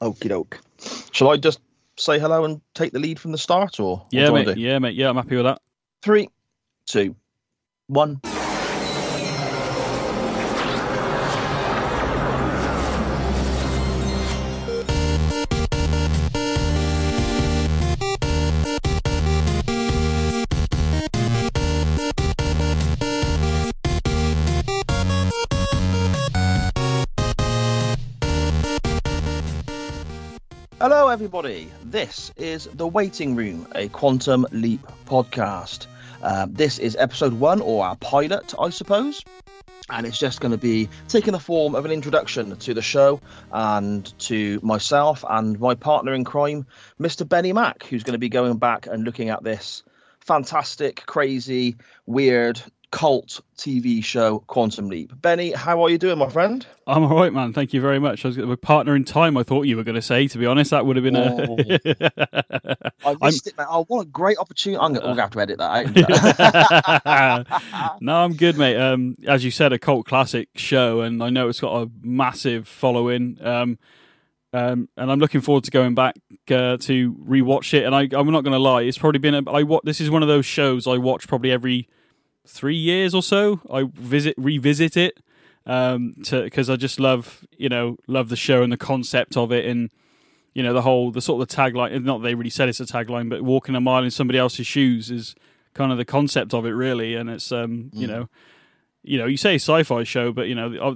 Okie doke. Shall I just say hello and take the lead from the start, or Yeah, mate. Yeah, mate. Yeah, I'm happy with that. Three, two, one. Everybody. This is The Waiting Room, a Quantum Leap podcast. Um, this is episode one, or our pilot, I suppose. And it's just going to be taking the form of an introduction to the show and to myself and my partner in crime, Mr. Benny Mack, who's going to be going back and looking at this fantastic, crazy, weird, cult TV show, Quantum Leap. Benny, how are you doing, my friend? I'm all right, man. Thank you very much. I was a partner in time. I thought you were going to say. To be honest, that would have been a. I missed it, man. Oh, what a great opportunity. I'm going to have to edit that out. no, I'm good, mate. Um, as you said, a cult classic show, and I know it's got a massive following. Um, um, and I'm looking forward to going back uh, to rewatch it. And I, I'm not going to lie, it's probably been a, I This is one of those shows I watch probably every three years or so. I visit revisit it um, to because I just love you know love the show and the concept of it and you know the whole the sort of the tagline. Not they really said it's a tagline, but walking a mile in somebody else's shoes is kind of the concept of it really. And it's um you know you know you say sci-fi show, but you know the,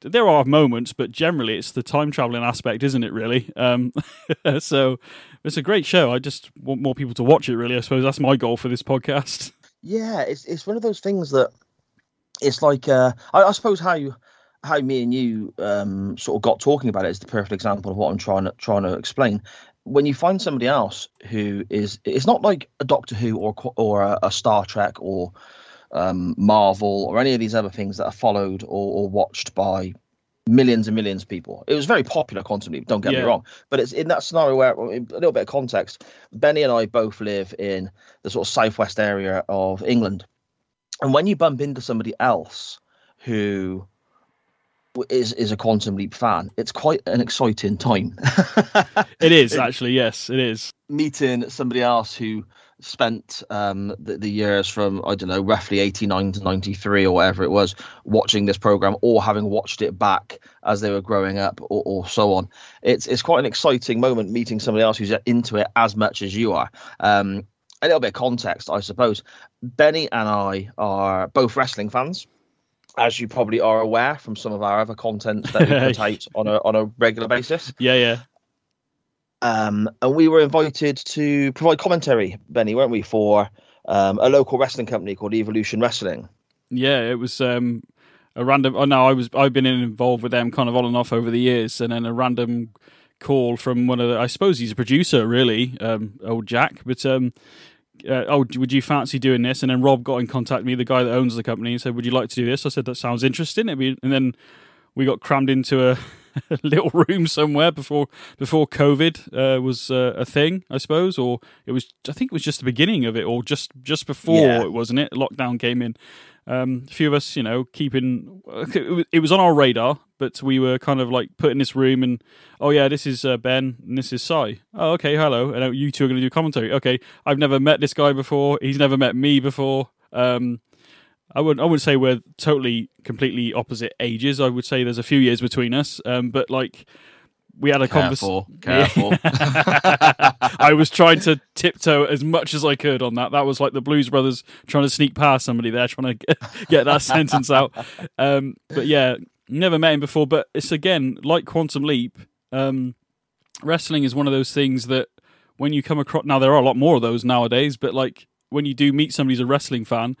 the there are moments, but generally it's the time traveling aspect, isn't it? Really. Um, so it's a great show. I just want more people to watch it. Really, I suppose that's my goal for this podcast. Yeah, it's it's one of those things that it's like uh, I, I suppose how you how me and you um, sort of got talking about it is the perfect example of what I'm trying to trying to explain. When you find somebody else who is, it's not like a Doctor Who or or a, a Star Trek or um, Marvel or any of these other things that are followed or, or watched by millions and millions of people. It was very popular Quantum Leap, don't get Yeah. me wrong. But it's in that scenario where, a little bit of context, Benny and I both live in the sort of southwest area of England. And when you bump into somebody else who is is a Quantum Leap fan, it's quite an exciting time. It is actually, yes, it is. Meeting somebody else who spent um, the, the years from I don't know roughly 89 to 93 or whatever it was watching this program or having watched it back as they were growing up or, or so on. It's it's quite an exciting moment meeting somebody else who's into it as much as you are. Um, a little bit of context I suppose. Benny and I are both wrestling fans as you probably are aware from some of our other content that we put out on a on a regular basis. Yeah, yeah. Um, and we were invited to provide commentary, Benny, weren't we, for um, a local wrestling company called Evolution Wrestling. Yeah, it was um, a random. Oh no, I was I've been involved with them kind of on and off over the years, and then a random call from one of the. I suppose he's a producer, really, um, old Jack. But um, uh, oh, would you fancy doing this? And then Rob got in contact with me, the guy that owns the company, and said, "Would you like to do this?" I said, "That sounds interesting." And then we got crammed into a. little room somewhere before before COVID uh, was uh, a thing, I suppose, or it was. I think it was just the beginning of it, or just just before, Yeah. wasn't it? Lockdown came in. Um, a few of us, you know, keeping it was- on our radar, but we were kind of like put in this room and oh yeah, this is uh, Ben and this is Si. Oh okay, hello, and uh, you two are going to do commentary. Okay, I've never met this guy before. He's never met me before. Um, I wouldn't. I wouldn't say we're totally, completely opposite ages. I would say there's a few years between us. Um, but like, we had a conversation. Careful, careful. I was trying to tiptoe as much as I could on that. That was like the Blues Brothers trying to sneak past somebody there, trying to get, get that sentence out. Um, but yeah, never met him before. But it's again like Quantum Leap. Um, wrestling is one of those things that when you come across now, there are a lot more of those nowadays. But like when you do meet somebody who's a wrestling fan,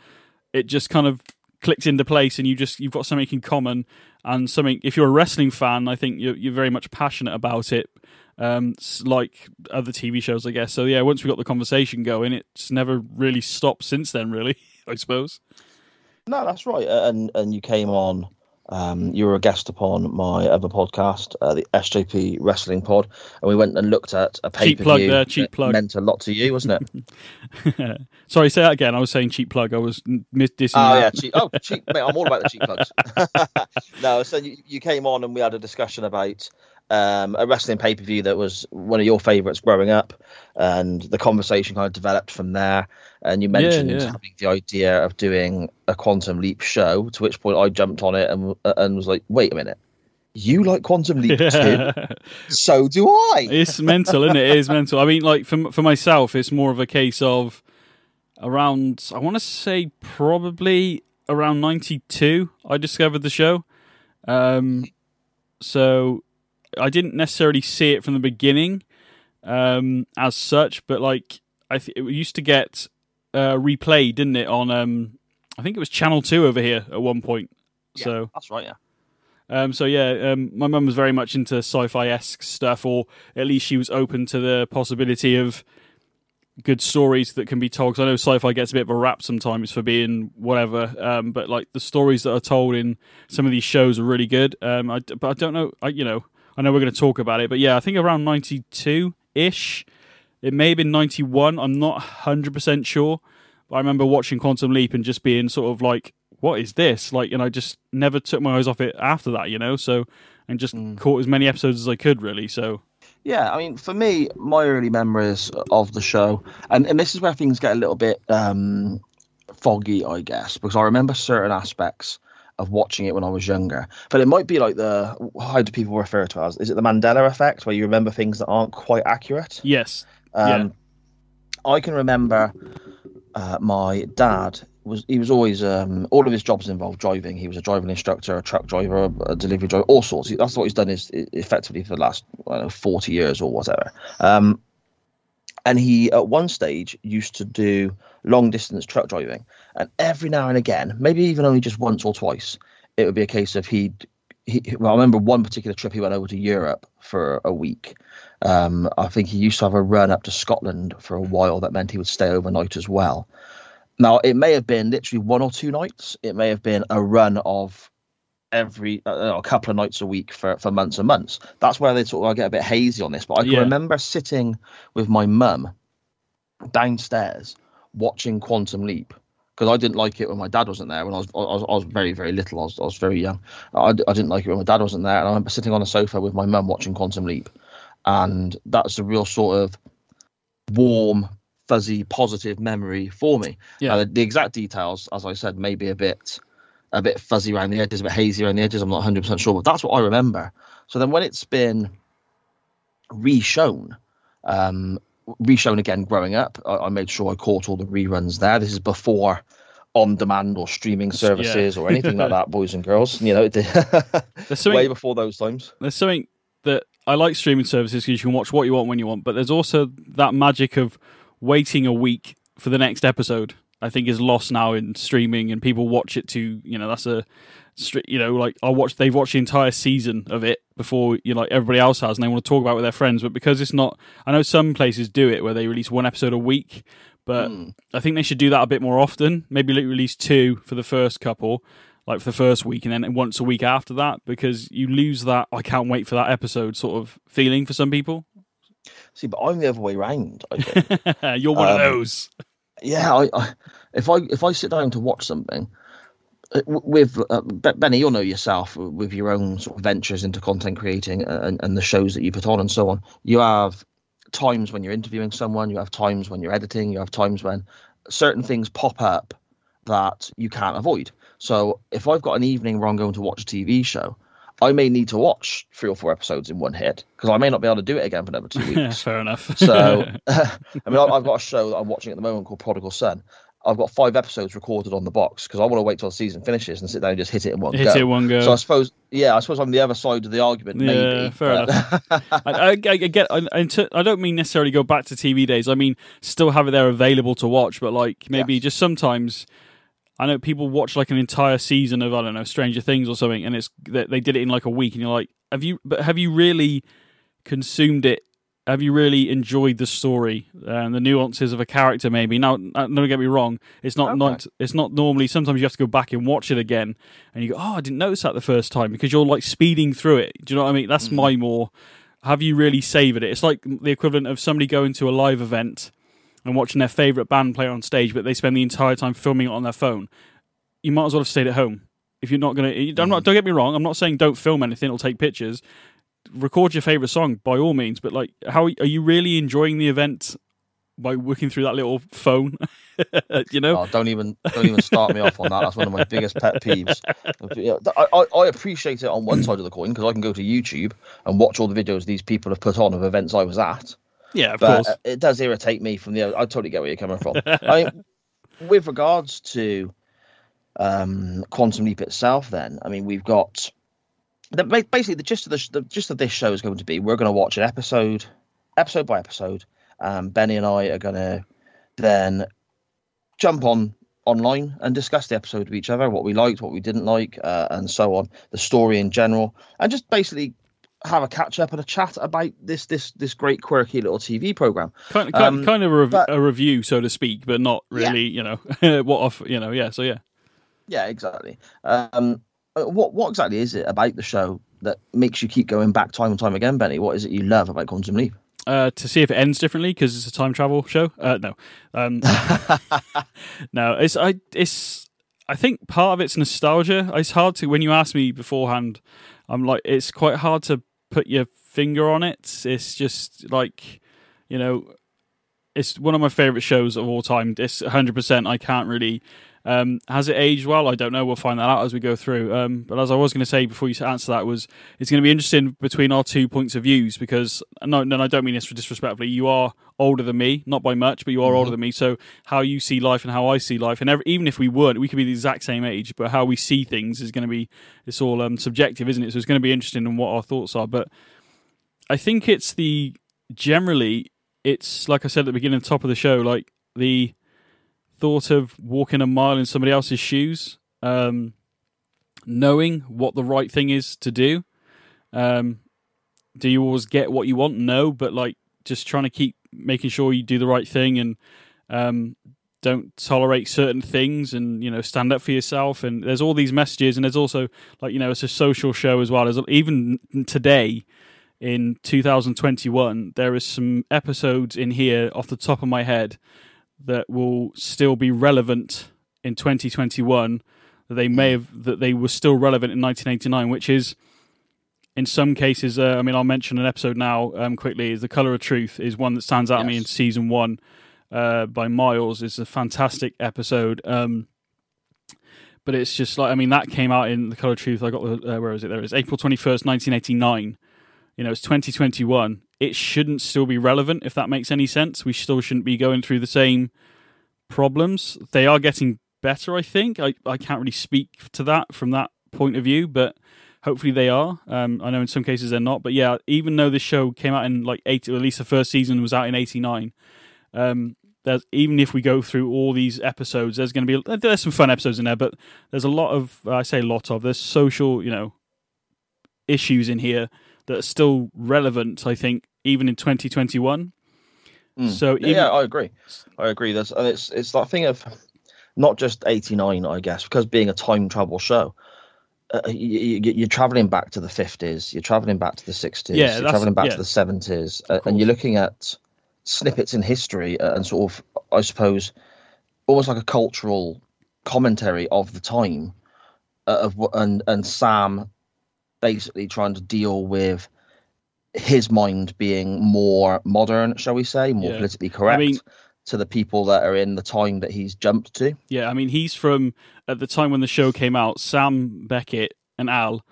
it just kind of clicks into place, and you just you've got something in common and something. If you're a wrestling fan, I think you're, you're very much passionate about it um, like other TV shows, I guess. So yeah, once we got the conversation going, it's never really stopped since then. Really, I suppose. no, that's right. And and you came on. Um, you were a guest upon my other podcast, uh, the SJP Wrestling Pod, and we went and looked at a pay Cheap plug there, cheap plug. Meant a lot to you, wasn't it? Sorry, say that again. I was saying cheap plug. I was mis- dissing. Oh yeah, cheap. Oh, cheap. Mate, I'm all about the cheap plugs. no, so you, you came on and we had a discussion about um, a wrestling pay per view that was one of your favourites growing up, and the conversation kind of developed from there. And you mentioned yeah. having the idea of doing a Quantum Leap show, to which point I jumped on it and and was like, wait a minute. You like Quantum Leap too? so do I. it's mental, isn't it? It is mental. I mean, like for for myself, it's more of a case of around. I want to say probably around ninety two. I discovered the show. Um, so I didn't necessarily see it from the beginning um, as such, but like I th- it used to get uh, replayed, didn't it? On um, I think it was Channel Two over here at one point. Yeah, so that's right. Yeah. um, so yeah, um, my mum was very much into sci-fi esque stuff, or at least she was open to the possibility of good stories that can be told. 'Cause I know sci-fi gets a bit of a rap sometimes for being whatever, um, but like the stories that are told in some of these shows are really good. Um, I, but I don't know, I, you know, I know we're going to talk about it, but yeah, I think around ninety-two ish. It may have been ninety-one. I'm not hundred percent sure, but I remember watching Quantum Leap and just being sort of like, "What is this?" Like, and I just never took my eyes off it after that, you know. So, and just caught as many episodes as I could, really. So, Yeah, I mean, for me, my early memories of the show, and, and this is where things get a little bit um, foggy, I guess, because I remember certain aspects of watching it when I was younger. But it might be like the how do people refer to it as? Is it the Mandela effect, where you remember things that aren't quite accurate? yes, Um, I can remember uh, my dad was he was always um, all of his jobs involved driving. He was a driving instructor, a truck driver, a delivery driver, all sorts. That's what he's done is effectively for the last know, forty years or whatever. Um, and he at one stage used to do long distance truck driving, and every now and again, maybe even only just once or twice, it would be a case of he'd. He, well, I remember one particular trip he went over to Europe for a week, um, I think he used to have a run up to Scotland for a while. That meant he would stay overnight as well. Now, it may have been literally one or two nights. It may have been a run of every uh, a couple of nights a week for, for months and months. That's where they sort of I get a bit hazy on this. But I can Yeah. remember sitting with my mum downstairs watching Quantum Leap because I didn't like it when my dad wasn't there. When I was I was, I was very very little. I was, I was very young. I, I didn't like it when my dad wasn't there. And I remember sitting on a sofa with my mum watching Quantum Leap, and that's a real sort of warm, fuzzy, positive memory for me. Yeah. Uh, the exact details, as I said, may be a bit a bit fuzzy around the edges, a bit hazy around the edges. I'm not 100 percent sure, but that's what I remember. So then when it's been reshown. Um, reshown again growing up. I, I made sure I caught all the reruns there. This is before on demand or streaming services or anything like that, boys and girls. You know, There's way before those times. there's something that I like streaming services because you can watch what you want when you want, but there's also that magic of waiting a week for the next episode. I think is lost now in streaming, and people watch it to you know that's a you know like I watch they've watched the entire season of it before you know like everybody else has, and they want to talk about it with their friends. But because it's not, I know some places do it where they release one episode a week, but Hmm. I think they should do that a bit more often. Maybe like release two for the first couple, like for the first week, and then once a week after that, because you lose that I can't wait for that episode sort of feeling for some people. See, but I'm the other way round. I think. You're one of Um, those. yeah, I, I if I if I sit down to watch something with uh, Benny, you'll know yourself with your own sort of ventures into content creating and, and the shows that you put on and so on. You have times when you're interviewing someone, you have times when you're editing, you have times when certain things pop up that you can't avoid. So if I've got an evening where I'm going to watch a TV show, I may need to watch three or four episodes in one hit because I may not be able to do it again for another two weeks. fair enough. So, I mean, I've got a show that I'm watching at the moment called Prodigal Son. I've got five episodes recorded on the box because I want to wait till the season finishes and sit down and just hit it in one hit go. it one go. So I suppose, yeah, I suppose I'm the other side of the argument. Yeah, maybe, fair but- I, I, I get. I, I don't mean necessarily go back to TV days. I mean still have it there available to watch, but like maybe Yes. just sometimes. I know people watch like an entire season of I don't know Stranger Things or something, and it's they, they did it in like a week, and you're like, have you? But have you really consumed it? Have you really enjoyed the story and the nuances of a character? Maybe now, uh, don't get me wrong. It's not Okay. not. It's not normally. Sometimes you have to go back and watch it again, and you go, "Oh, I didn't notice that the first time," because you're like speeding through it. Do you know what I mean? That's mm. my more. Have you really savoured it? It's like the equivalent of somebody going to a live event and watching their favourite band play on stage, but they spend the entire time filming it on their phone. You might as well have stayed at home if you're not going to. I'm not. Mm. Don't get me wrong. I'm not saying don't film anything or take pictures. Record your favorite song by all means. But like, how are you really enjoying the event by working through that little phone? you know, oh, don't even don't even start me off on that. That's one of my biggest pet peeves. I, I, I appreciate it on one side of the coin because I can go to YouTube and watch all the videos these people have put on of events I was at. Yeah, of but course. It does irritate me from the. I totally get where you're coming from. I mean, with regards to um, Quantum Leap itself, then I mean we've got the, basically the gist of the, the gist of this show is going to be we're going to watch an episode, episode by episode. Um, Benny and I are going to then jump on online and discuss the episode with each other, what we liked, what we didn't like, uh, and so on, the story in general, and just basically have a catch up and a chat about this this this great quirky little TV program. Kind, kind, um, kind of a, rev- but, a, review, so to speak, but not really. Yeah. You know what off. You know, yeah. So yeah. Yeah, exactly. Um, what what exactly is it about the show that makes you keep going back time and time again, Benny? What is it you love about Quantum Leap? Uh, to see if it ends differently because it's a time travel show. Uh, no, um, no. It's I. It's I think part of it's nostalgia. It's hard to when you ask me beforehand. I'm like, it's quite hard to put your finger on it. It's just like, you know, it's one of my favorite shows of all time. It's 100%. I can't really. Um, has it aged well? I don't know. We'll find that out as we go through. Um, but as I was going to say before you answer that was, it's going to be interesting between our two points of views because no, no, I don't mean this disrespectfully. You are older than me, not by much, but you are mm-hmm. older than me. So how you see life and how I see life, and every, even if we weren't, we could be the exact same age, but how we see things is going to be it's all um, subjective, isn't it? So it's going to be interesting in what our thoughts are. But I think it's the generally it's like I said at the beginning, the top of the show, like the thought of walking a mile in somebody else's shoes, um, knowing what the right thing is to do. Um, do you always get what you want? No, but like just trying to keep making sure you do the right thing and um, don't tolerate certain things and you know stand up for yourself. And there's all these messages, and there's also like you know it's a social show as well. As even today in 2021, there is some episodes in here off the top of my head that will still be relevant in 2021 that they may have that they were still relevant in 1989 which is in some cases uh, i mean i'll mention an episode now um, quickly is the color of truth is one that stands out yes. to me in season one uh, by miles. It's a fantastic episode um, but it's just like i mean that came out in the color of truth i got the uh, where is it? There it's april 21st 1989 you know it's 2021 it shouldn't still be relevant if that makes any sense. We still shouldn't be going through the same problems. They are getting better, I think. I, I can't really speak to that from that point of view, but hopefully they are. Um, I know in some cases they're not, but yeah, even though this show came out in like 80, or at least the first season was out in '89. Um, there's even if we go through all these episodes, there's going to be there's some fun episodes in there, but there's a lot of I say a lot of there's social, you know, issues in here that are still relevant. I think even in 2021. Mm. So even... yeah, I agree. I agree. There's and it's it's that thing of not just 89, I guess, because being a time travel show. Uh, you, are traveling back to the 50s, you're traveling back to the 60s, yeah, you're traveling back yeah. to the 70s, uh, and you're looking at snippets in history uh, and sort of, I suppose, almost like a cultural commentary of the time uh, of and and Sam basically trying to deal with his mind being more modern, shall we say, more yeah. politically correct. I mean, to the people that are in the time that he's jumped to. Yeah, I mean, he's from at the time when the show came out. Sam Beckett and Al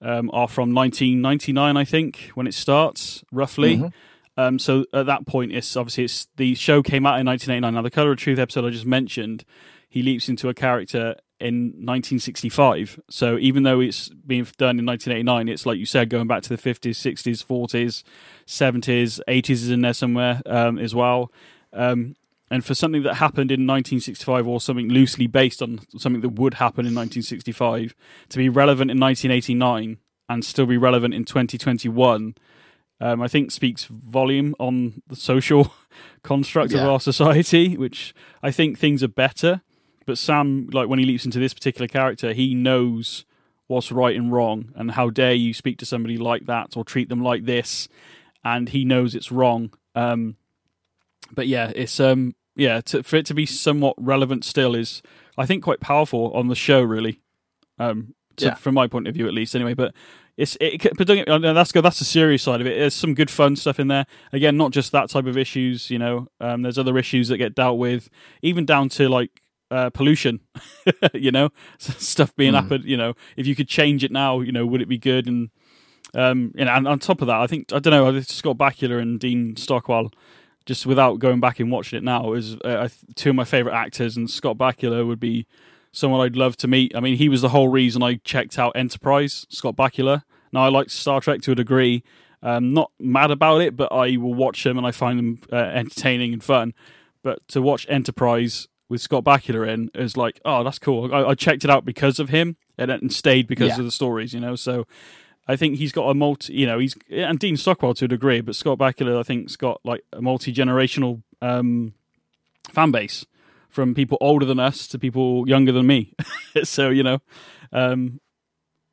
um, are from 1999, I think, when it starts, roughly. Mm-hmm. Um, so at that point, it's obviously it's the show came out in 1989. Now, the Color of Truth episode I just mentioned, he leaps into a character in 1965. So even though it's being done in 1989, it's like you said, going back to the 50s, 60s, 40s, 70s, 80s is in there somewhere um, as well. Um, and for something that happened in 1965 or something loosely based on something that would happen in 1965 to be relevant in 1989 and still be relevant in 2021, um, I think speaks volume on the social construct yeah. of our society, which I think things are better but Sam, like when he leaps into this particular character, he knows what's right and wrong, and how dare you speak to somebody like that or treat them like this, and he knows it's wrong. Um, but yeah, it's um, yeah, to, for it to be somewhat relevant still is, I think, quite powerful on the show, really. Um, to, yeah. from my point of view, at least, anyway. But it's it, but don't get, that's good. That's the serious side of it. There's some good fun stuff in there. Again, not just that type of issues. You know, um, there's other issues that get dealt with, even down to like uh, pollution. you know, stuff being mm. happened. You know, if you could change it now, you know, would it be good? And um, you know, and on top of that, I think I don't know. Scott Bakula and Dean Stockwell. Just without going back and watching it now, is uh, two of my favorite actors, and Scott Bakula would be someone I'd love to meet. I mean, he was the whole reason I checked out Enterprise, Scott Bakula. Now, I like Star Trek to a degree. Um, not mad about it, but I will watch them and I find them uh, entertaining and fun. But to watch Enterprise with Scott Bakula in is like, oh, that's cool. I, I checked it out because of him and, and stayed because yeah. of the stories, you know. So I think he's got a multi, you know, he's and Dean Stockwell to a degree, but Scott Bakula I think's got like a multi generational um, fan base from people older than us to people younger than me. so you know, um,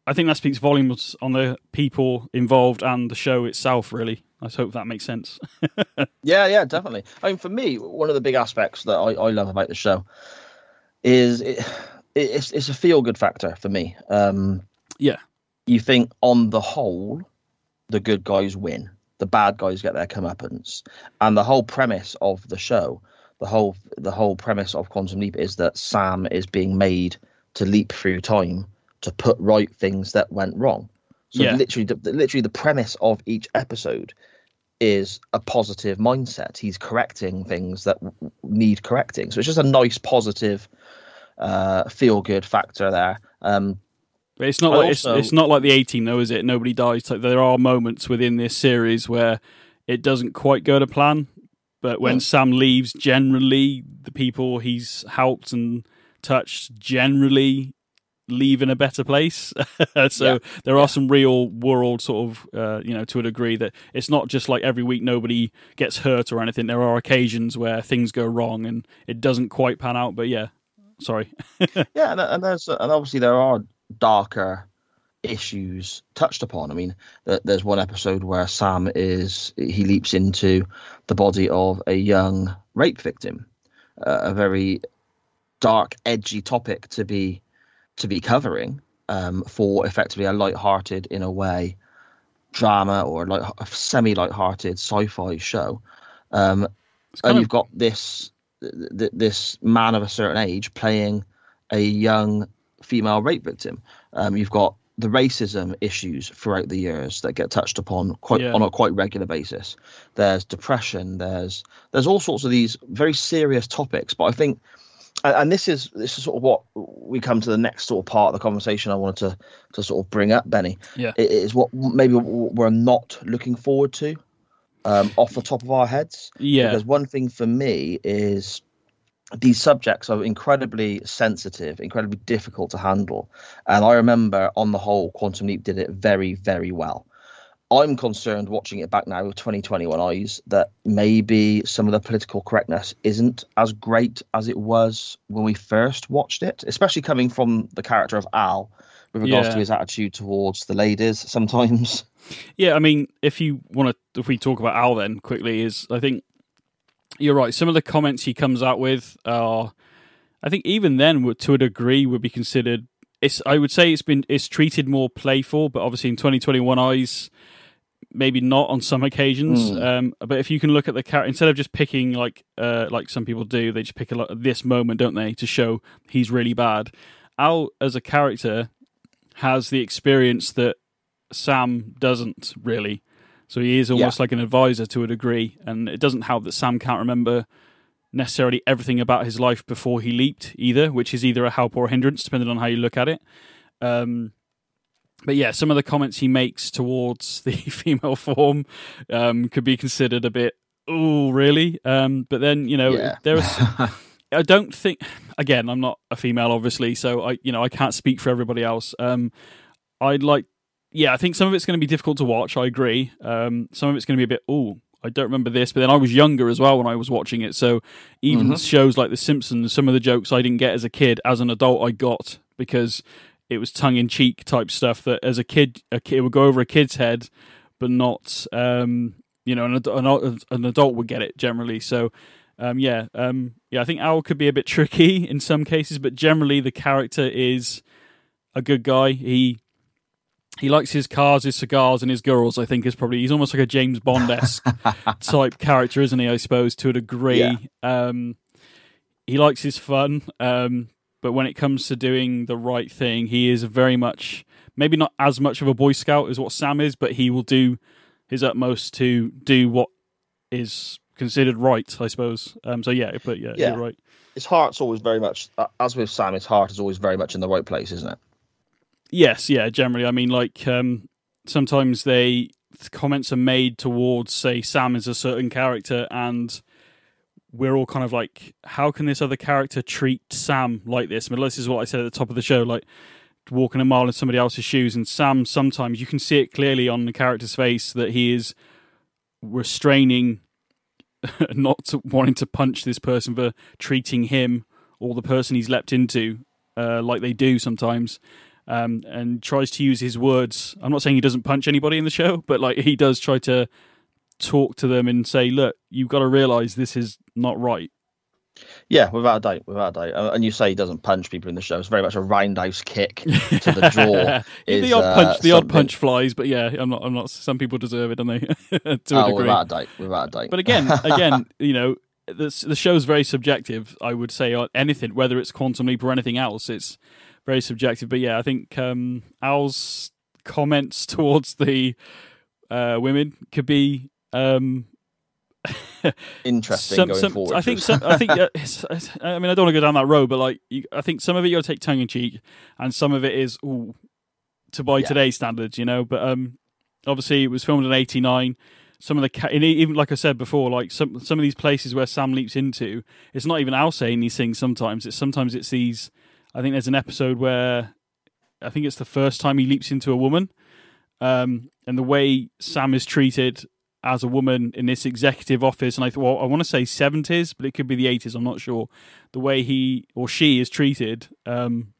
I think that speaks volumes on the people involved and the show itself. Really, I hope that makes sense. yeah, yeah, definitely. I mean, for me, one of the big aspects that I, I love about the show is it, it's it's a feel good factor for me. Um, yeah, you think on the whole, the good guys win, the bad guys get their comeuppance, and the whole premise of the show the whole the whole premise of Quantum Leap is that Sam is being made to leap through time to put right things that went wrong. So yeah. literally, the, literally, the premise of each episode is a positive mindset. He's correcting things that need correcting. So it's just a nice, positive, uh, feel good factor there. Um, but it's not like also, it's, it's, not like the A-Team though, is it? Nobody dies. Like, there are moments within this series where it doesn't quite go to plan. But when Sam leaves, generally the people he's helped and touched generally leave in a better place. so yeah. there are yeah. some real world sort of, uh, you know, to a degree that it's not just like every week nobody gets hurt or anything. There are occasions where things go wrong and it doesn't quite pan out. But yeah, sorry. yeah, and, and there's and obviously there are darker issues touched upon. I mean, there's one episode where Sam is he leaps into the body of a young rape victim, uh, a very dark, edgy topic to be to be covering um, for effectively a light-hearted, in a way, drama or like a semi light-hearted sci-fi show. Um, and of... you've got this th- this man of a certain age playing a young female rape victim. Um, you've got the racism issues throughout the years that get touched upon quite yeah. on a quite regular basis. There's depression. There's there's all sorts of these very serious topics. But I think, and this is this is sort of what we come to the next sort of part of the conversation I wanted to to sort of bring up, Benny. Yeah, it is what maybe we're not looking forward to um, off the top of our heads. Yeah, because one thing for me is these subjects are incredibly sensitive, incredibly difficult to handle. And I remember, on the whole, Quantum Leap did it very, very well. I'm concerned watching it back now with 2021 eyes that maybe some of the political correctness isn't as great as it was when we first watched it, especially coming from the character of Al with regards yeah. to his attitude towards the ladies sometimes. Yeah, I mean, if you want to, if we talk about Al then quickly, is I think you're right. Some of the comments he comes out with are, I think, even then, to a degree, would be considered. It's. I would say it's been it's treated more playful, but obviously in 2021 eyes, maybe not on some occasions. Mm. Um, but if you can look at the character instead of just picking like uh, like some people do, they just pick a lot of this moment, don't they, to show he's really bad. Al as a character has the experience that Sam doesn't really. So he is almost yeah. like an advisor to a degree, and it doesn't help that Sam can't remember necessarily everything about his life before he leaped either, which is either a help or a hindrance, depending on how you look at it. Um, but yeah, some of the comments he makes towards the female form um, could be considered a bit, oh, really? Um, but then you know, yeah. I don't think. Again, I'm not a female, obviously, so I, you know, I can't speak for everybody else. Um, I'd like yeah, I think some of it's going to be difficult to watch. I agree. Um, some of it's going to be a bit, oh, I don't remember this. But then I was younger as well when I was watching it. So even mm-hmm. shows like The Simpsons, some of the jokes I didn't get as a kid, as an adult, I got because it was tongue in cheek type stuff that as a kid, a kid would go over a kid's head, but not, um, you know, an, an, an, adult would get it generally. So. Um, yeah, um, yeah. I think Al could be a bit tricky in some cases, but generally the character is a good guy. He he likes his cars, his cigars, and his girls. I think is probably he's almost like a James Bond esque type character, isn't he? I suppose to a degree. Yeah. Um, he likes his fun, um, but when it comes to doing the right thing, he is very much maybe not as much of a Boy Scout as what Sam is, but he will do his utmost to do what is considered right, I suppose. Um, so yeah, but yeah, Yeah. you're right. His heart's always very much, uh, as with Sam, his heart is always very much in the right place, isn't it? Yes, yeah, generally. I mean, like um, sometimes they comments are made towards, say, Sam is a certain character, and we're all kind of like, how can this other character treat Sam like this? I mean, this is what I said at the top of the show, like walking a mile in somebody else's shoes, and Sam sometimes you can see it clearly on the character's face that he is restraining, not to, wanting to punch this person for treating him or the person he's leapt into uh, like they do sometimes um, and tries to use his words. I'm not saying he doesn't punch anybody in the show, but like he does try to talk to them and say, "Look, you've got to realize this is not right." Yeah, without a doubt, without a doubt. Uh, And you say he doesn't punch people in the show. It's very much a roundhouse kick to the jaw. is, the odd uh, punch, the odd punch flies, but yeah, I'm not. I'm not. Some people deserve it, don't they? to a Oh, degree. without a doubt, without a doubt. But again, again, you know, the the show's very subjective. I would say on anything, whether it's Quantum Leap or anything else, it's very subjective. But yeah, I think um, Al's comments towards the uh, women could be. Um, interesting some, some, forward. I think some, I think uh, it's, it's- I mean I don't want to go down that road, but like you, I think some of it you got to take tongue in cheek, and some of it is ooh, to by Yeah. today's standards, you know. But um, obviously it was filmed in '89. Some of the ca- even like I said before, like some some of these places where Sam leaps into, it's not even Al saying these things. Sometimes it's sometimes it's these. I think there's an episode where I think it's the first time he leaps into a woman, um, and the way Sam is treated as a woman in this executive office, and I thought, well, I want to say 70s, but it could be the 80s. I'm not sure. The way he or she is treated um,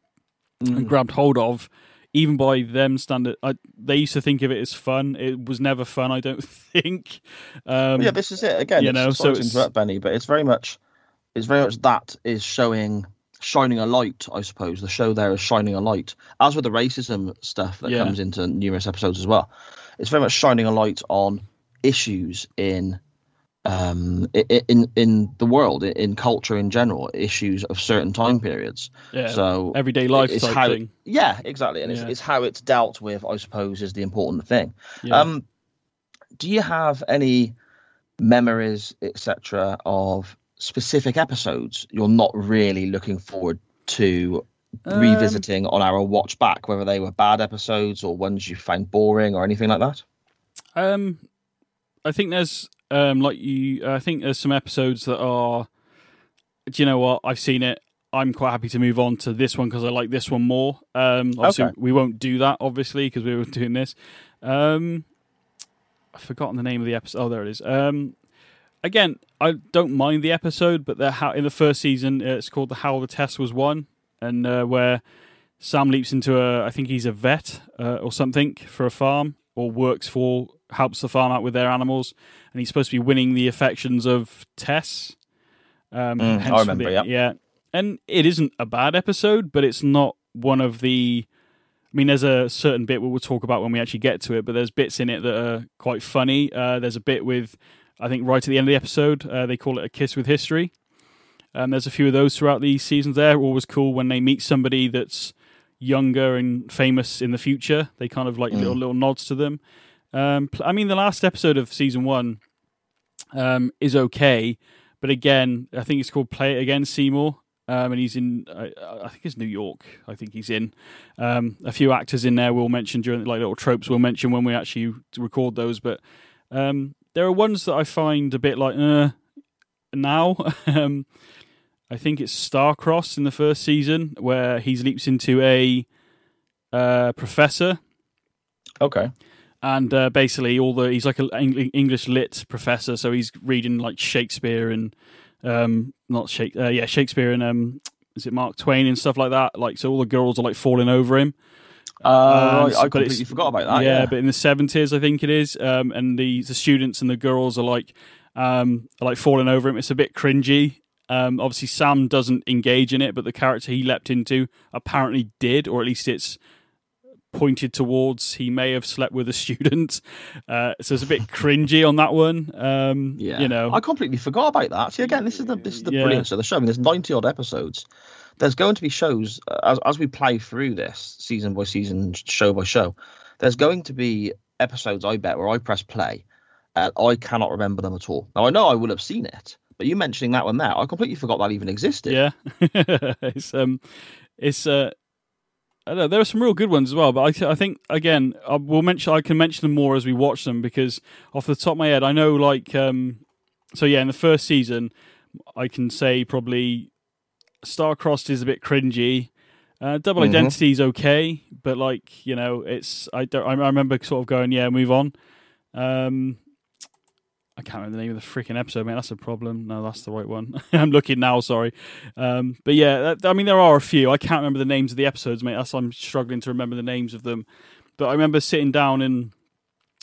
Mm. and grabbed hold of, even by them standard, I, they used to think of it as fun. It was never fun, I don't think. Um, yeah, this is it again. you know, so to interrupt, Benny, but it's very much, it's very much that is showing, shining a light. I suppose the show there is shining a light, as with the racism stuff that Yeah. comes into numerous episodes as well. It's very much shining a light on issues in, um, in in the world, in, in culture in general, issues of certain time periods. yeah, so everyday life it's how, thing. yeah, exactly, and Yeah. it's, it's how it's dealt with. I suppose is the important thing. Yeah. Um, do you have any memories, etc., of specific episodes you're not really looking forward to Um, revisiting on our watch back, whether they were bad episodes or ones you found boring or anything like that? Um, I think there's um like you. I think there's some episodes that are. Do you know what? I've seen it. I'm quite happy to move on to this one because I like this one more. Um, obviously Okay. we won't do that obviously because we were doing this. Um, I've forgotten the name of the episode. Oh, there it is. Um, again, I don't mind the episode, but the how in the first season uh, it's called the How the Tess Was Won, and uh, where Sam leaps into a, I think he's a vet uh, or something for a farm or works for, helps the farm out with their animals, and he's supposed to be winning the affections of Tess. Um, Mm, I remember, the- yeah. yeah, and it isn't a bad episode, but it's not one of the. I mean, there's a certain bit we will talk about when we actually get to it, but there's bits in it that are quite funny. Uh, there's a bit with, I think, right at the end of the episode, uh, they call it a kiss with history. Um, there's a few of those throughout the seasons. There, always cool when they meet somebody that's younger and famous in the future. They kind of like Mm. little little nods to them. Um, I mean, the last episode of season one um, is okay, but again, I think it's called "Play It Again," Seymour, um, and he's in. I, I think it's New York. I think he's in. Um, a few actors in there we'll mention during like little tropes we'll mention when we actually record those, but um, there are ones that I find a bit like uh, now. um, I think it's Starcross in the first season where he leaps into a uh, professor Okay. And uh, basically all the he's like an English lit professor, so he's reading like Shakespeare and um, not Shake, uh, yeah Shakespeare and um, is it Mark Twain and stuff like that. Like so, all the girls are like falling over him. Uh, Um, I completely forgot about that. yeah, Yeah, but in the seventies, I think it is, um, and the the students and the girls are like um, are like falling over him. It's a bit cringy. Um, obviously, Sam doesn't engage in it, but the character he leapt into apparently did, or at least it's pointed towards he may have slept with a student. Uh, so it's a bit cringy on that one. Um, Yeah, you know, I completely forgot about that. See, again, this is the this is the Yeah. brilliance of the show. I mean, there's ninety odd episodes. There's going to be shows uh, as as we play through this season by season, show by show. There's going to be episodes, I bet, where I press play, and I cannot remember them at all. Now I know I will have seen it, but you mentioning that one there, I completely forgot that even existed. yeah, it's um, it's uh. Know, there are some real good ones as well, but I, th- I think again I will mention I can mention them more as we watch them because off the top of my head I know like um, so yeah in the first season I can say probably Starcrossed is a bit cringy. Uh, Double Mhm. Identity is okay, but like you know, it's I don't. I I remember sort of going, yeah, move on. Um, I can't remember the name of the freaking episode, mate. That's a problem. No, that's the right one. I'm looking now. Sorry, um, but yeah, that, I mean, there are a few. I can't remember the names of the episodes, mate. That's I'm struggling to remember the names of them. But I remember sitting down and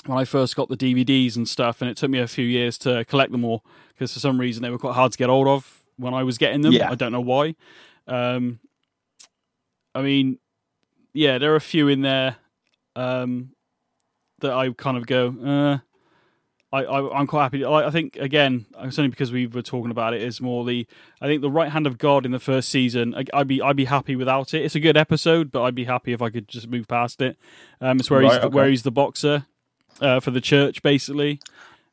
when I first got the DVDs and stuff, and it took me a few years to collect them all because for some reason they were quite hard to get hold of when I was getting them. Yeah. I don't know why. Um, I mean, yeah, there are a few in there um, that I kind of go. Uh, I, I I'm quite happy. I, I think again, it's only because we were talking about it. Is more the I think the right hand of God in the first season. I, I'd be I'd be happy without it. It's a good episode, but I'd be happy if I could just move past it. Um, it's where he's okay. where he's the boxer uh, for the church, basically.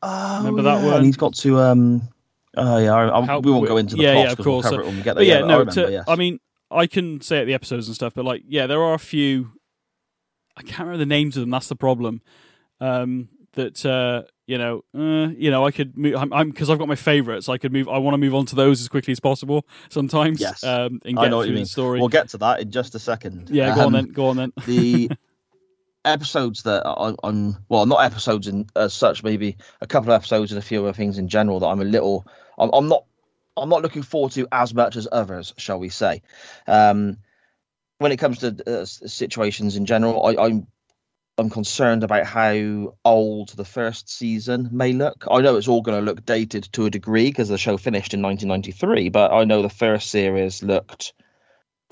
Oh, Remember that yeah, one? and He's got to um. Oh yeah, I, I, we won't go into the yeah, plots yeah, of 'cause we'll course. cover So- it when we get there. But yeah, but I no. remember, to, yes. I mean, I can say at the episodes and stuff, but like, yeah, there are a few. I can't remember the names of them. That's the problem. Um, that uh, you know, uh, you know, I could move. I'm I'm because I've got my favourites. I could move. I want to move on to those as quickly as possible. Sometimes, Yes. um, and I get know what you mean. the story. We'll get to that in just a second. yeah, go on Um, then. Go on then. the episodes that I, I'm well, not episodes in as such, maybe a couple of episodes and a few other things in general that I'm a little, I'm, I'm not, I'm not looking forward to as much as others, shall we say? Um, when it comes to uh, situations in general, I, I'm. I'm concerned about how old the first season may look. I know it's all going to look dated to a degree because the show finished in 1993, but I know the first series looked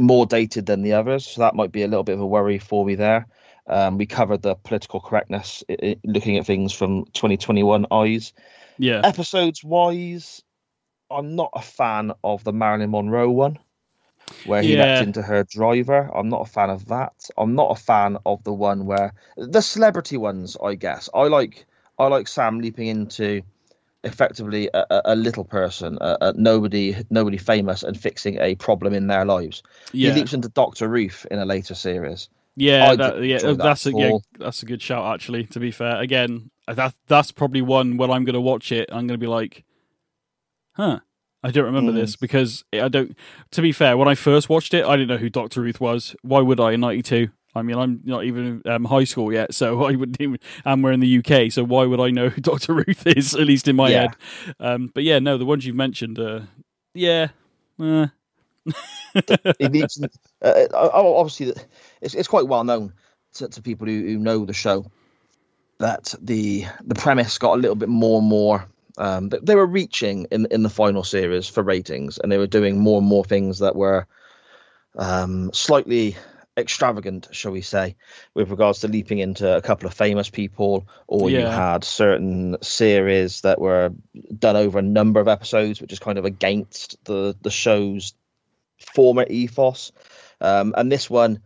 more dated than the others, so that might be a little bit of a worry for me there. Um, we covered the political correctness, i i looking at things from 2021 eyes. Yeah, Episodes wise, I'm not a fan of the Marilyn Monroe one, where he Yeah. leapt into her driver. I'm not a fan of that. I'm not a fan of the one where the celebrity ones. I guess I like I like Sam leaping into effectively a, a, a little person, a, a nobody nobody famous, and fixing a problem in their lives. yeah, He leaps into Doctor Ruth in a later series. yeah. That, yeah, that that's a yeah, that's a good shout. Actually, to be fair, again, that that's probably one when I'm going to watch it. I'm going to be like, huh. I don't remember Mm. this because I don't. To be fair, when I first watched it, I didn't know who Doctor Ruth was. Why would I in '92? I mean, I'm not even um, high school yet, so I wouldn't even. And we're in the UK, so why would I know who Doctor Ruth is? At least in my Yeah. head. Um, but yeah, no, the ones you've mentioned, uh, yeah, uh, leaps. In, uh, uh, obviously, it's it's quite well known to, to people who, who know the show that the the premise got a little bit more and more. Um, they, were reaching in in the final series for ratings, and they were doing more and more things that were um, slightly extravagant, shall we say, with regards to leaping into a couple of famous people, or you had certain series that were done over a number of episodes, which is kind of against the the show's former ethos. Um, and this one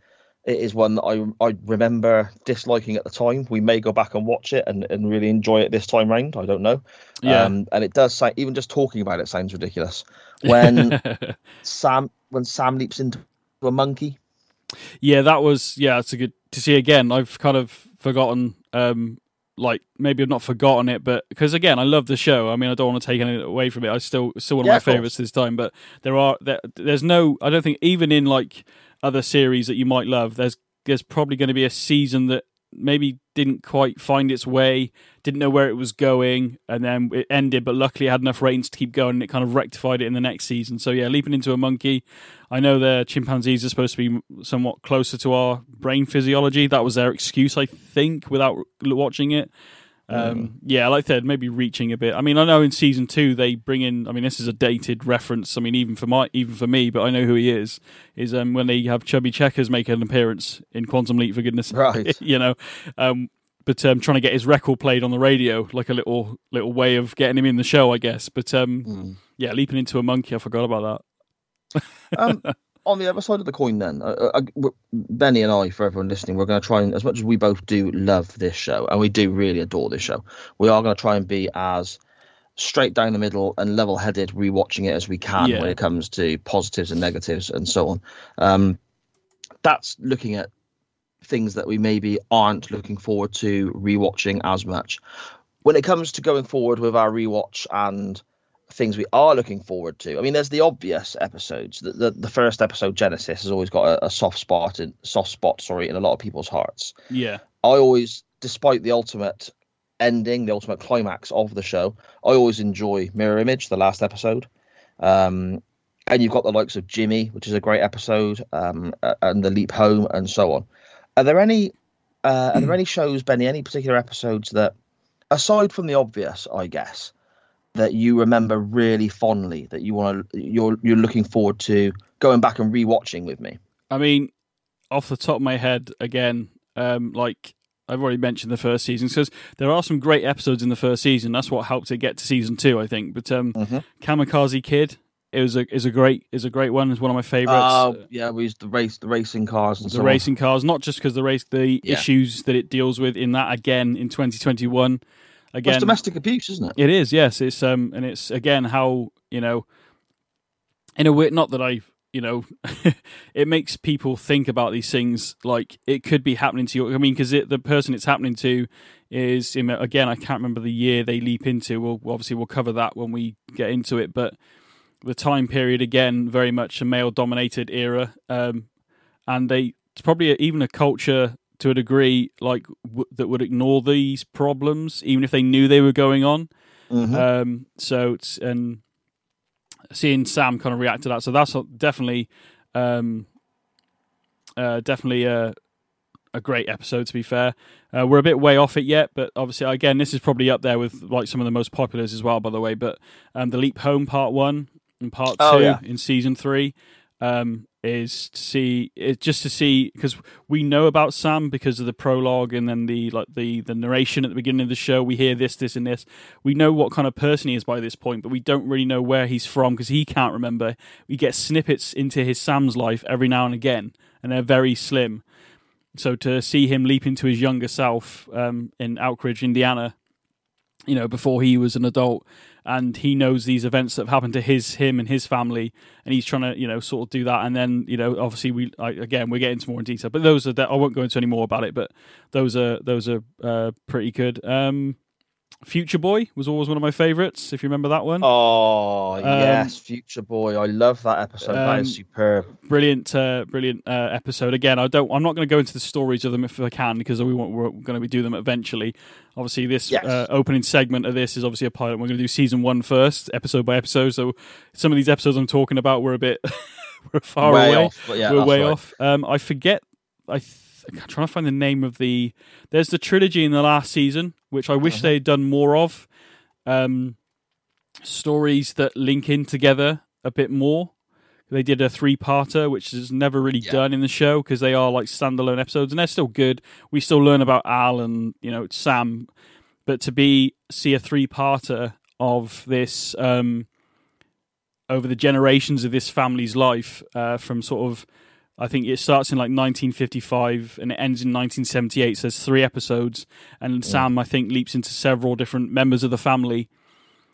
it is one that I I remember disliking at the time. We may go back and watch it and, and really enjoy it this time round. I don't know. yeah, Um, and it does sound even just talking about it sounds ridiculous. When Sam when Sam leaps into a monkey. Yeah, that was yeah, it's a good to see again. I've kind of forgotten um like maybe I've not forgotten it, but because again, I love the show. I mean, I don't want to take anything away from it. I still still one of Yeah, my of favorites this time, but there are there, there's no I don't think even in like other series that you might love, there's there's probably going to be a season that maybe didn't quite find its way, didn't know where it was going, and then it ended. But luckily, it had enough ratings to keep going, and it kind of rectified it in the next season. So yeah, leaping into a monkey. I know the chimpanzees are supposed to be somewhat closer to our brain physiology. That was their excuse, I think, without watching it. Um, yeah, like I said, maybe reaching a bit. I mean, I know in season two they bring in. I mean, this is a dated reference. I mean, even for my, even for me, but I know who he is. Is um, when they have Chubby Checkers make an appearance in Quantum Leap. For goodness, Right. you know. Um, but um, trying to get his record played on the radio, like a little little way of getting him in the show, I guess. But um, Mm. yeah, leaping into a monkey, I forgot about that. Um, on the other side of the coin, then, uh, uh, uh, Benny and I, for everyone listening, we're going to try and, as much as we both do love this show, and we do really adore this show, we are going to try and be as straight down the middle and level headed rewatching it as we can Yeah. when it comes to positives and negatives and so on. Um, that's looking at things that we maybe aren't looking forward to rewatching as much. When it comes to going forward with our rewatch and things we are looking forward to. I mean, there's the obvious episodes. The the, the first episode, Genesis, has always got a, a soft spot in soft spot, sorry, in a lot of people's hearts. Yeah, I always, despite the ultimate ending, the ultimate climax of the show, I always enjoy Mirror Image, the last episode. Um, and you've got the likes of Jimmy, which is a great episode, um, and the Leap Home, and so on. Are there any? Uh, are there any shows, Benny? Any particular episodes that, aside from the obvious, I guess, that you remember really fondly that you want to, you're you're looking forward to going back and rewatching with me? I mean, off the top of my head, again, um, like I've already mentioned the first season, because there are some great episodes in the first season. That's what helped it get to season two, I think. But um, Mhm. Camikazi Kid, it was a is a great is a great one. It's one of my favorites. Uh, yeah, we used the race, the racing cars, and the so on. racing cars, not just because the race, the Yeah. issues that it deals with in that again in 2021. Again, it's domestic abuse, isn't it? It is, yes. It's um, and it's again how you know, in a way, not that I, you know, it makes people think about these things like it could be happening to you. I mean, because the person it's happening to is again, I can't remember the year they leap into. We'll obviously we'll cover that when we get into it, but the time period again, very much a male-dominated era, um, and they it's probably even a culture to a degree like w- that would ignore these problems even if they knew they were going on Mhm. um so it's and seeing sam kind of react to that so that's definitely um uh definitely a a great episode to be fair uh, we're a bit way off it yet but obviously again this is probably up there with like some of the most populars as well by the way but um the leap home part one and part two Oh, yeah. in season three um is to see just to see because we know about Sam because of the prologue and then the like the the narration at the beginning of the show. We hear this, this, and this. We know what kind of person he is by this point, but we don't really know where he's from because he can't remember. We get snippets into his Sam's life every now and again, and they're very slim. So to see him leap into his younger self um, in Elk Ridge, Indiana, you know, before he was an adult, and he knows these events that have happened to his him and his family, and he's trying to you know sort of do that. And then you know, obviously we I, again we're getting into more in detail, but those are that I won't go into any more about it. But those are those are uh, pretty good. Um, Future Boy was always one of my favorites. If you remember that one, Oh yes, Future Boy. I love that episode. that um, is superb. brilliant, uh, brilliant uh, episode. Again, I don't. I'm not going to go into the stories of them if I can because we want, we're going to be do them eventually. Obviously, this Yes. uh, opening segment of this is obviously a pilot. We're going to do season one first, episode by episode. So some of these episodes I'm talking about were a bit were far way away. off, yeah, we're way right. off. Um, I forget. I th- I'm trying to find the name of the. There's the trilogy in the last season, which I wish Uh-huh. they had done more of. Um, stories that link in together a bit more. They did a three-parter, which is never really Yeah. done in the show because they are like standalone episodes, and they're still good. We still learn about Al and you know Sam, but to be see a three-parter of this um, over the generations of this family's life uh, from sort of I think it starts in like 1955 and it ends in 1978. So there's three episodes, and Sam I think leaps into several different members of the family.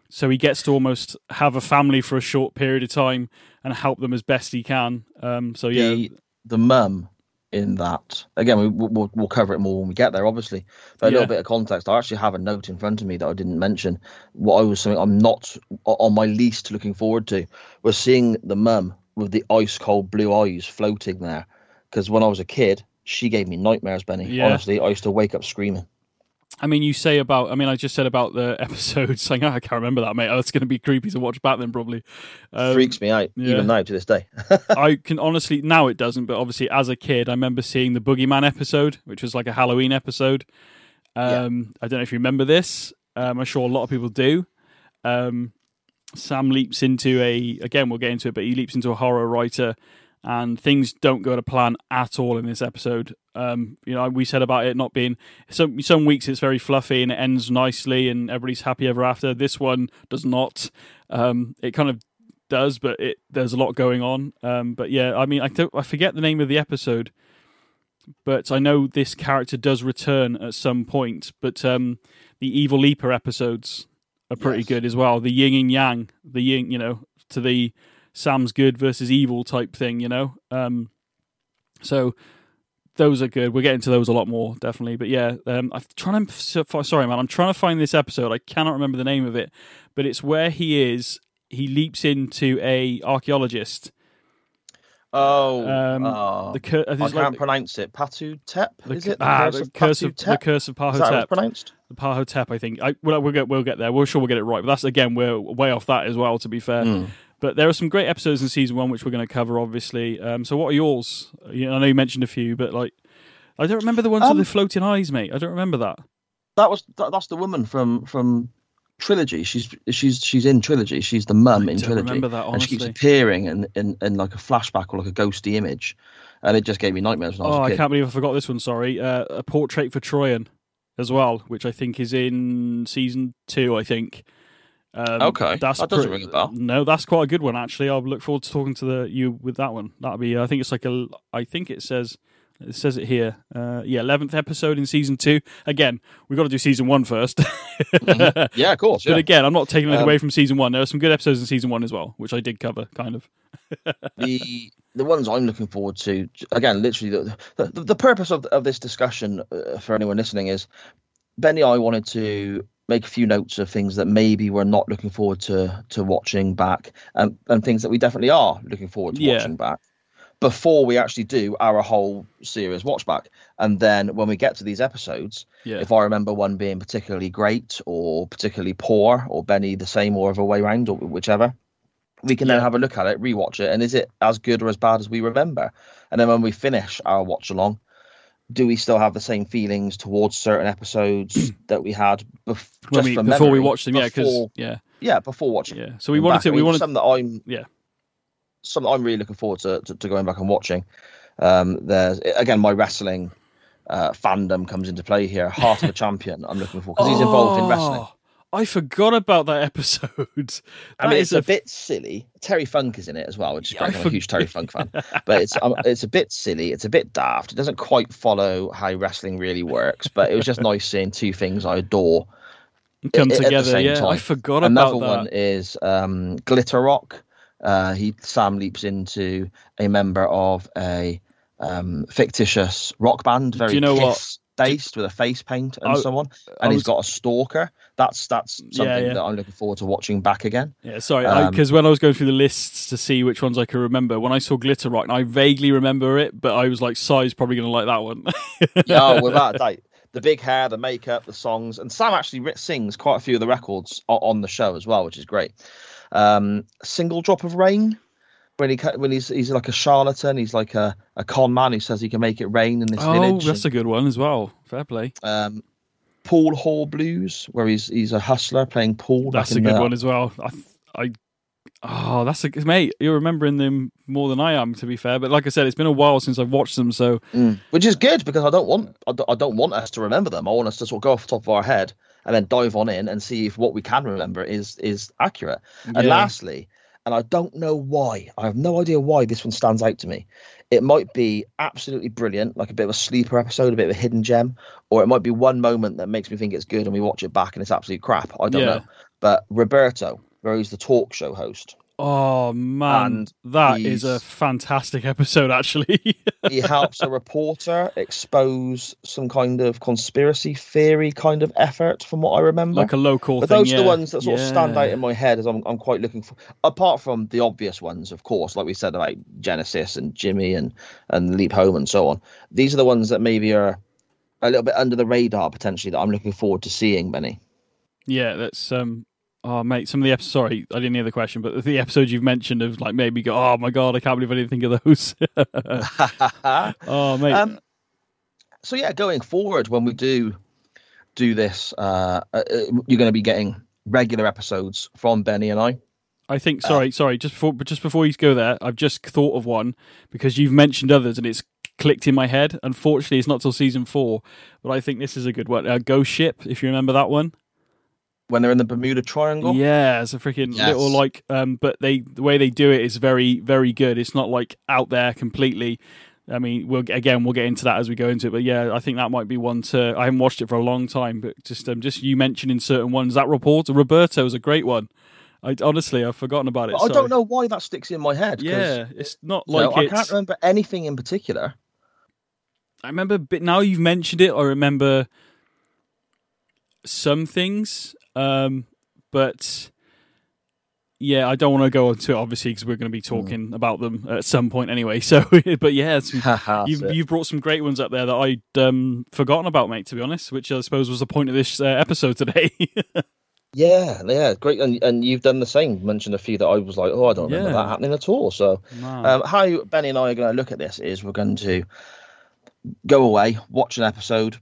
So he gets to almost have a family for a short period of time and help them as best he can. Um, so yeah, The the mum in that again, we, we'll we'll cover it more when we get there, obviously. But a Yeah. little bit of context. I actually have a note in front of me that I didn't mention. What I was something I'm not on my least looking forward to was seeing the mum with the ice cold blue eyes floating there. Because when I was a kid, she gave me nightmares, Benny. Yeah. Honestly, I used to wake up screaming. I mean, you say about. I mean, I just said about the episode saying, oh, "I can't remember that, mate." Oh, it's going to be creepy to watch back then, probably. Um, Freaks me out, yeah. even now to this day. I can honestly now it doesn't, but obviously as a kid, I remember seeing the Boogieman episode, which was like a Halloween episode, Um, I don't know if you remember this. Um, I'm sure a lot of people do. Um, Sam leaps into a again. We'll get into it, but he leaps into a horror writer, and things don't go to plan at all in this episode. Um, you know, we said about it not being some some weeks it's very fluffy and it ends nicely and everybody's happy ever after. This one does not. Um, it kind of does, but it there's a lot going on. Um, but yeah, I mean, I don't, I forget the name of the episode, but I know this character does return at some point. But um, the Evil Leaper episodes are pretty Yes. good as well. The yin and yang, the yin, you know, to the Sam's good versus evil type thing, you know. Um, so those are good. We're getting to those a lot more, definitely. But yeah, um, I'm trying to. Sorry, man. I'm trying to find this episode. I cannot remember the name of it, but it's where he is. He leaps into a archaeologist. Oh, Um, oh, The cur- I it's can't like pronounce it. Patu Tep, the, is it? ah, the curse of the Patu-Tep? curse of Is that pronounced? The Pahotep, I think. I, well, we'll get we'll get there. We're sure we'll get it right. But that's again, we're way off that as well. To be fair, Mm. but there are some great episodes in season one which we're going to cover, obviously. Um, so, what are yours? You know, I know you mentioned a few, but like, I don't remember the ones Um, with the floating eyes, mate. I don't remember that. That was that, that's the woman from from Trilogy. She's she's she's in Trilogy. She's the mum I in Trilogy. remember that and she keeps appearing in, in, in like a flashback or like a ghosty image, and it just gave me nightmares when I was Oh, a I kid. can't believe I forgot this one. Sorry, uh, a portrait for Troian as well, which I think is in season two. I think. Um, Okay, that's that doesn't pre- ring a bell. No, that's quite a good one actually. I'll look forward to talking to the you with that one. That'll be. I think it's like a. I think it says. It says it here. Uh, yeah, eleventh episode in season two. Again, we've got to do season one first. Mhm. Yeah, of course. But again, I'm not taking it Um, away from season one. There are some good episodes in season one as well, which I did cover, kind of. the the ones I'm looking forward to again, literally the the, the purpose of of this discussion uh, for anyone listening is Benny. I wanted to make a few notes of things that maybe we're not looking forward to to watching back, and and things that we definitely are looking forward to Yeah. watching back. Before we actually do our whole series watch back, and then when we get to these episodes, Yeah. if I remember one being particularly great or particularly poor, or Benny the same or other way round, or whichever, we can then have a look at it, rewatch it, and is it as good or as bad as we remember? And then when we finish our watch along, do we still have the same feelings towards certain episodes that we had bef- just we, before we watched them, yeah, because before- yeah, yeah, before watching? yeah. So we wanted back? to. I We mean, wanted some that I'm Yeah. Some that I'm really looking forward to, to, to going back and watching. Um, there's again my wrestling uh, fandom comes into play here. Heart of a Champion. I'm looking for because he's involved in wrestling. Oh, I forgot about that episode. I mean, it's a, bit silly. Terry Funk is in it as well, which is Yeah, great. I'm a huge Terry Funk fan, but it's um, it's a bit silly. It's a bit daft. It doesn't quite follow how wrestling really works. But it was just nice seeing two things I adore come the together. Yeah, I forgot Another about that. Another one is um, Glitter Rock. Uh, he Sam leaps into a member of a um, fictitious rock band, very you know what? Based with a face paint and I- so on, and he's got a stalker. That's that's something yeah. that I'm looking forward to watching back again. Yeah, sorry, Um, because when I was going through the lists to see which ones I could remember, when I saw Glitter Rock, and I vaguely remember it, but I was like, Si's probably going to like that one. Yeah, oh, without a doubt. The big hair, the makeup, the songs, and Sam actually sings quite a few of the records on the show as well, which is great. Um, Single drop of rain, when he when he's he's like a charlatan, he's like a, a con man who says he can make it rain in this oh, village. that's a good one as well. Fair play. um, Pool Hall Blues, where he's he's a hustler playing pool. That's a good the- one as well. I, I, oh, that's a mate. You're remembering them more than I am, to be fair. But like I said, it's been a while since I've watched them, so Mm. Which is good because I don't want I don't, I don't want us to remember them. I want us to sort of go off the top of our head and then dive on in and see if what we can remember is is accurate. And lastly, and I don't know why, I have no idea why this one stands out to me. It might be absolutely brilliant, like a bit of a sleeper episode, a bit of a hidden gem, or it might be one moment that makes me think it's good and we watch it back and it's absolute crap. I don't Yeah. know. But Roberto, where he's the talk show host, oh man, And that is a fantastic episode, actually. he helps a reporter expose some kind of conspiracy theory kind of effort, from what I remember. like a local but thing. those are the ones that sort of stand out in my head as I'm, I'm quite looking for. Apart from the obvious ones, of course, like we said about Genesis and Jimmy and and Leap Home and so on. These are the ones that maybe are a little bit under the radar potentially that I'm looking forward to seeing, Benny. Yeah, that's um. Oh mate, some of the episodes. Sorry, I didn't hear the question, but the episodes you've mentioned of like maybe go. Oh my god, I can't believe I didn't think of those. oh mate, Um, so yeah, going forward, when we do do this. Uh, uh, you're going to be getting regular episodes from Benny and I. I think. Sorry, uh, sorry. Just before, but just before you go there, I've just thought of one because you've mentioned others, and it's clicked in my head. Unfortunately, it's not till season four, but I think this is a good one. Uh, Ghost Ship, if you remember that one. When they're in the Bermuda Triangle. Yeah, it's a freaking yes. little like. Um, but they the way they do it is very very good. It's not like out there completely. I mean, we'll again we'll get into that as we go into it, but yeah, I think that might be one to. I haven't watched it for a long time, but just um, just you mentioning certain ones. That reporter Roberto is a great one. I honestly I've forgotten about it. I don't know why that sticks in my head. Yeah, it's not like I can't remember anything in particular. I remember, but now you've mentioned it, I remember some things, um, but yeah, I don't want to go into it obviously because we're going to be hmm. talking mm. about them at some point anyway. So, but yeah, you've you've brought some great ones up there that I'd um, forgotten about, mate. To be honest, which I suppose was the point of this uh, episode today. yeah, yeah, great, and and you've done the same. Mentioned a few that I was like, oh, I don't remember yeah. that happening at all. So, um, how Benny and I are going to look at this is we're going to go away, watch an episode.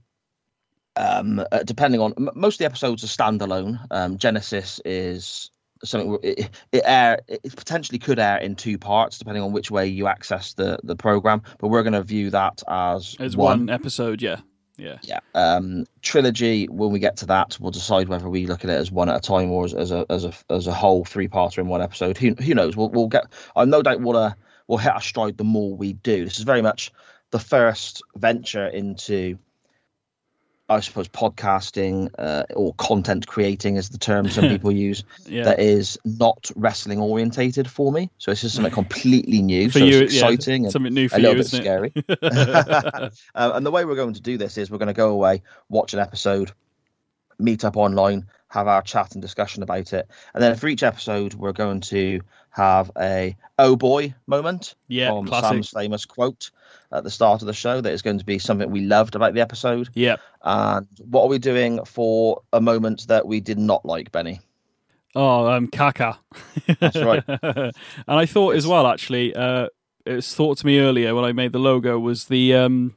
Um, uh, depending on most of the episodes are standalone. Um, Genesis is something it, it air it potentially could air in two parts depending on which way you access the the program but we're going to view that as as one. one, episode yeah. Yeah. Yeah um trilogy when we get to that we'll decide whether we look at it as one at a time or as, as a as a as a whole three parter in one episode. Who, who knows? We'll, we'll get i no doubt we'll uh, we'll hit our stride the more we do. This is very much the first venture into I suppose podcasting uh, or content creating is the term some people use yeah. that is not wrestling orientated for me. So it's just something completely new. for so you, it's exciting yeah, and something new for a little you, bit scary. uh, and the way we're going to do this is we're going to go away, watch an episode, meet up online, have our chat and discussion about it, and then for each episode we're going to have a oh boy moment yeah, from classic. Sam's famous quote at the start of the show that is going to be something we loved about the episode. Yeah. And what are we doing for a moment that we did not like, Benny? Oh, um, Kaka. That's right. and I thought as well, actually, uh, it was thought to me earlier when I made the logo was the um,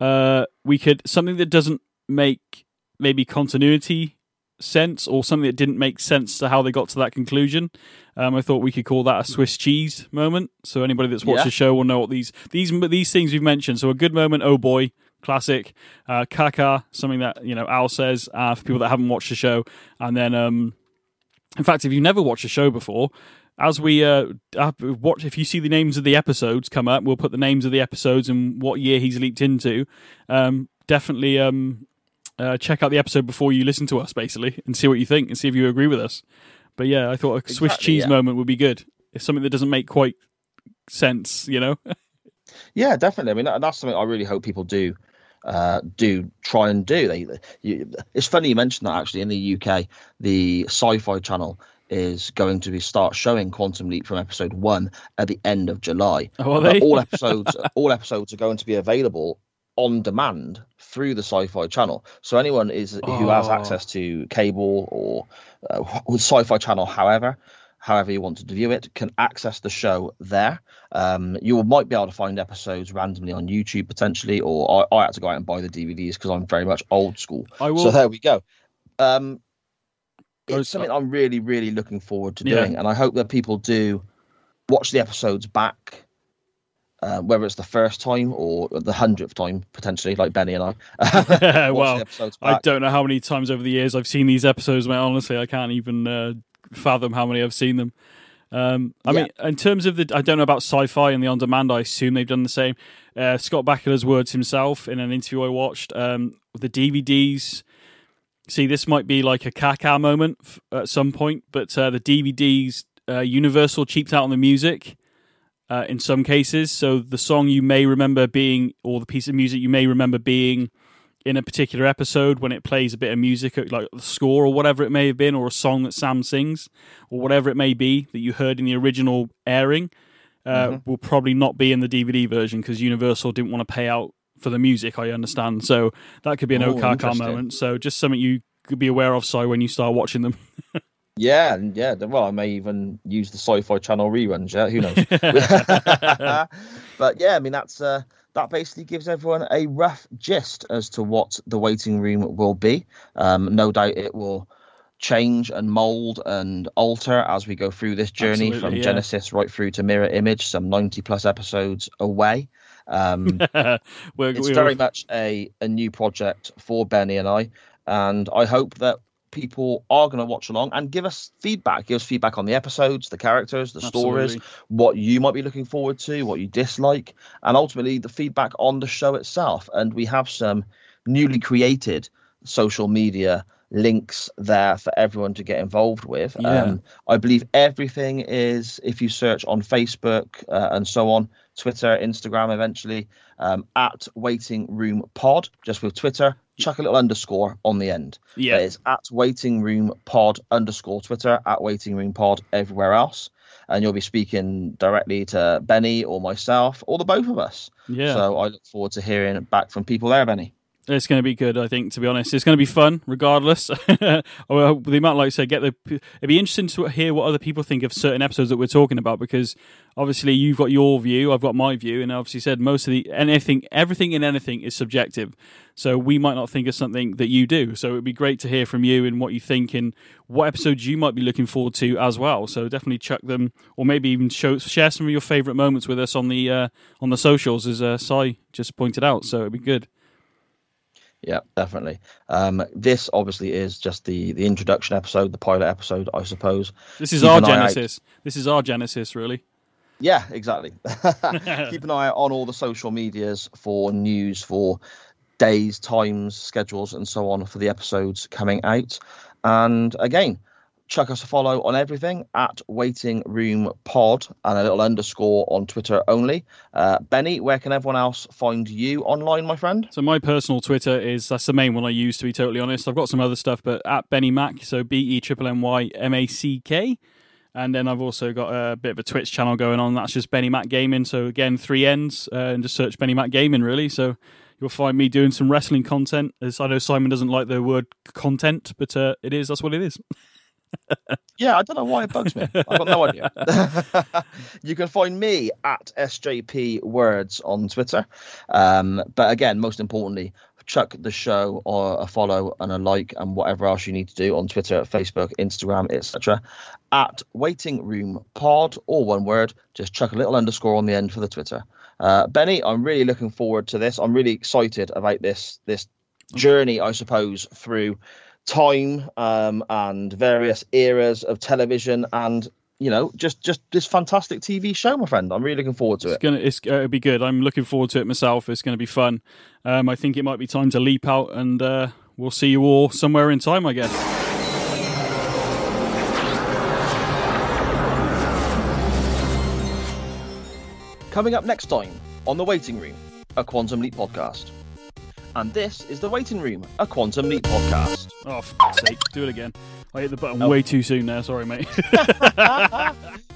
uh, we could something that doesn't make maybe continuity sense or something that didn't make sense to how they got to that conclusion. Um, I thought we could call that a Swiss cheese moment. So anybody that's watched yeah. the show will know what these these these things we've mentioned. So a good moment, oh boy, classic. Uh, Kaka, something that you know Al says uh, for people that haven't watched the show, and then um, in fact, if you've never watched the show before. As we uh, watch, if you see the names of the episodes come up, we'll put the names of the episodes and what year he's leaped into. Um, definitely um, uh, check out the episode before you listen to us, basically, and see what you think and see if you agree with us. But yeah, I thought a exactly, Swiss cheese yeah. moment would be good. It's something that doesn't make quite sense, you know. yeah, definitely. I mean, that's something I really hope people do uh, do try and do. They, you, it's funny you mentioned that actually in the UK, the Sci-Fi Channel is going to be start showing Quantum Leap from episode one at the end of July. Oh, are they? all episodes, all episodes are going to be available on demand through the Sci-Fi Channel. So anyone is oh. who has oh. access to cable or uh, Sci-Fi Channel, however, however you want to view it, can access the show there. Um, you might be able to find episodes randomly on YouTube potentially, or I, I had to go out and buy the DVDs because I'm very much old school. I will... So there we go. Um, it's something I'm really, really looking forward to doing, yeah. and I hope that people do watch the episodes back uh, whether it's the first time or the hundredth time potentially, like Benny and I. well, I don't know how many times over the years I've seen these episodes. Man, honestly, I can't even uh, fathom how many I've seen them. Um, I yeah. mean, in terms of the, I don't know about sci-fi and the on-demand. I assume they've done the same. Uh, Scott Bakula's words himself in an interview I watched. Um, the DVDs. See, this might be like a caca moment at some point, but uh, the DVDs, uh, Universal cheaped out on the music uh, in some cases. So the song you may remember being, or the piece of music you may remember being in a particular episode when it plays a bit of music, like the score or whatever it may have been, or a song that Sam sings, or whatever it may be that you heard in the original airing, uh, mm-hmm. will probably not be in the DVD version because Universal didn't want to pay out for the music. I understand, so that could be an oh, Okaka moment. So just something you could be aware of, so when you start watching them. Yeah, and yeah. Well, I may even use the Sci-Fi Channel reruns. Yeah, who knows? but yeah, I mean that's uh, that basically gives everyone a rough gist as to what the waiting room will be. Um, no doubt it will change and mold and alter as we go through this journey Absolutely, from yeah. Genesis right through to Mirror Image, some 90 plus episodes away. Um, we're, it's we're- very much a, a new project for Benny and I, and I hope that people are going to watch along and give us feedback. Give us feedback on the episodes, the characters, the stories, what you might be looking forward to, what you dislike, and ultimately the feedback on the show itself. And we have some newly created social media links there for everyone to get involved with. Yeah. Um, I believe everything is, if you search on Facebook uh, and so on, Twitter, Instagram, eventually, um, at Waiting Room Pod, just with Twitter, chuck a little underscore on the end. Yeah. It's at Waiting Room Pod underscore Twitter, at Waiting Room Pod everywhere else. And you'll be speaking directly to Benny or myself or the both of us. yeah. So I look forward to hearing back from people there, Benny. It's going to be good, I think. To be honest, it's going to be fun, regardless. well, they might, like say, get the. It'd be interesting to hear what other people think of certain episodes that we're talking about, because obviously you've got your view, I've got my view, and obviously said most of the anything, everything and anything is subjective. So we might not think of something that you do. So it'd be great to hear from you and what you think and what episodes you might be looking forward to as well. So definitely chuck them, or maybe even show share some of your favourite moments with us on the uh, on the socials, as uh, Si just pointed out. So it'd be good. Yeah, definitely. Um, this obviously is just the the introduction episode, the pilot episode, I suppose. This is Keep our out. Genesis. This is our Genesis, really. Yeah, exactly. Keep an eye out on all the social medias for news, for days, times, schedules, and so on for the episodes coming out. And again, chuck us a follow on everything at Waiting Room Pod and a little underscore on Twitter only. Uh, Benny, where can everyone else find you online, my friend? So my personal Twitter is that's the main one I use to be totally honest. I've got some other stuff, but at Benny Mac, so B E triple M Y M A C K. And then I've also got a bit of a Twitch channel going on. That's just Benny Mac Gaming. So again, three N's, uh, and just search Benny Mac Gaming really. So you'll find me doing some wrestling content. As I know Simon doesn't like the word content, but uh, it is. That's what it is. Yeah, I don't know why it bugs me. I've got no idea. you can find me at SJP Words on Twitter. Um, but again, most importantly, chuck the show or a follow and a like and whatever else you need to do on Twitter, Facebook, Instagram, etc. At Waiting Room Pod, all one word. Just chuck a little underscore on the end for the Twitter. Uh, Benny, I'm really looking forward to this. I'm really excited about this this journey, I suppose, through time um, and various eras of television and you know just just this fantastic TV show, my friend. I'm really looking forward to it. It's gonna it's uh, it'll be good. I'm looking forward to it myself. It's going to be fun. Um, I think it might be time to leap out, and uh, we'll see you all somewhere in time. I guess. Coming up next time on the Waiting Room, a Quantum Leap podcast. And this is the Waiting Room, a Quantum Leap podcast. Oh, for sake, do it again. I hit the button Oh. way too soon there. Sorry, mate.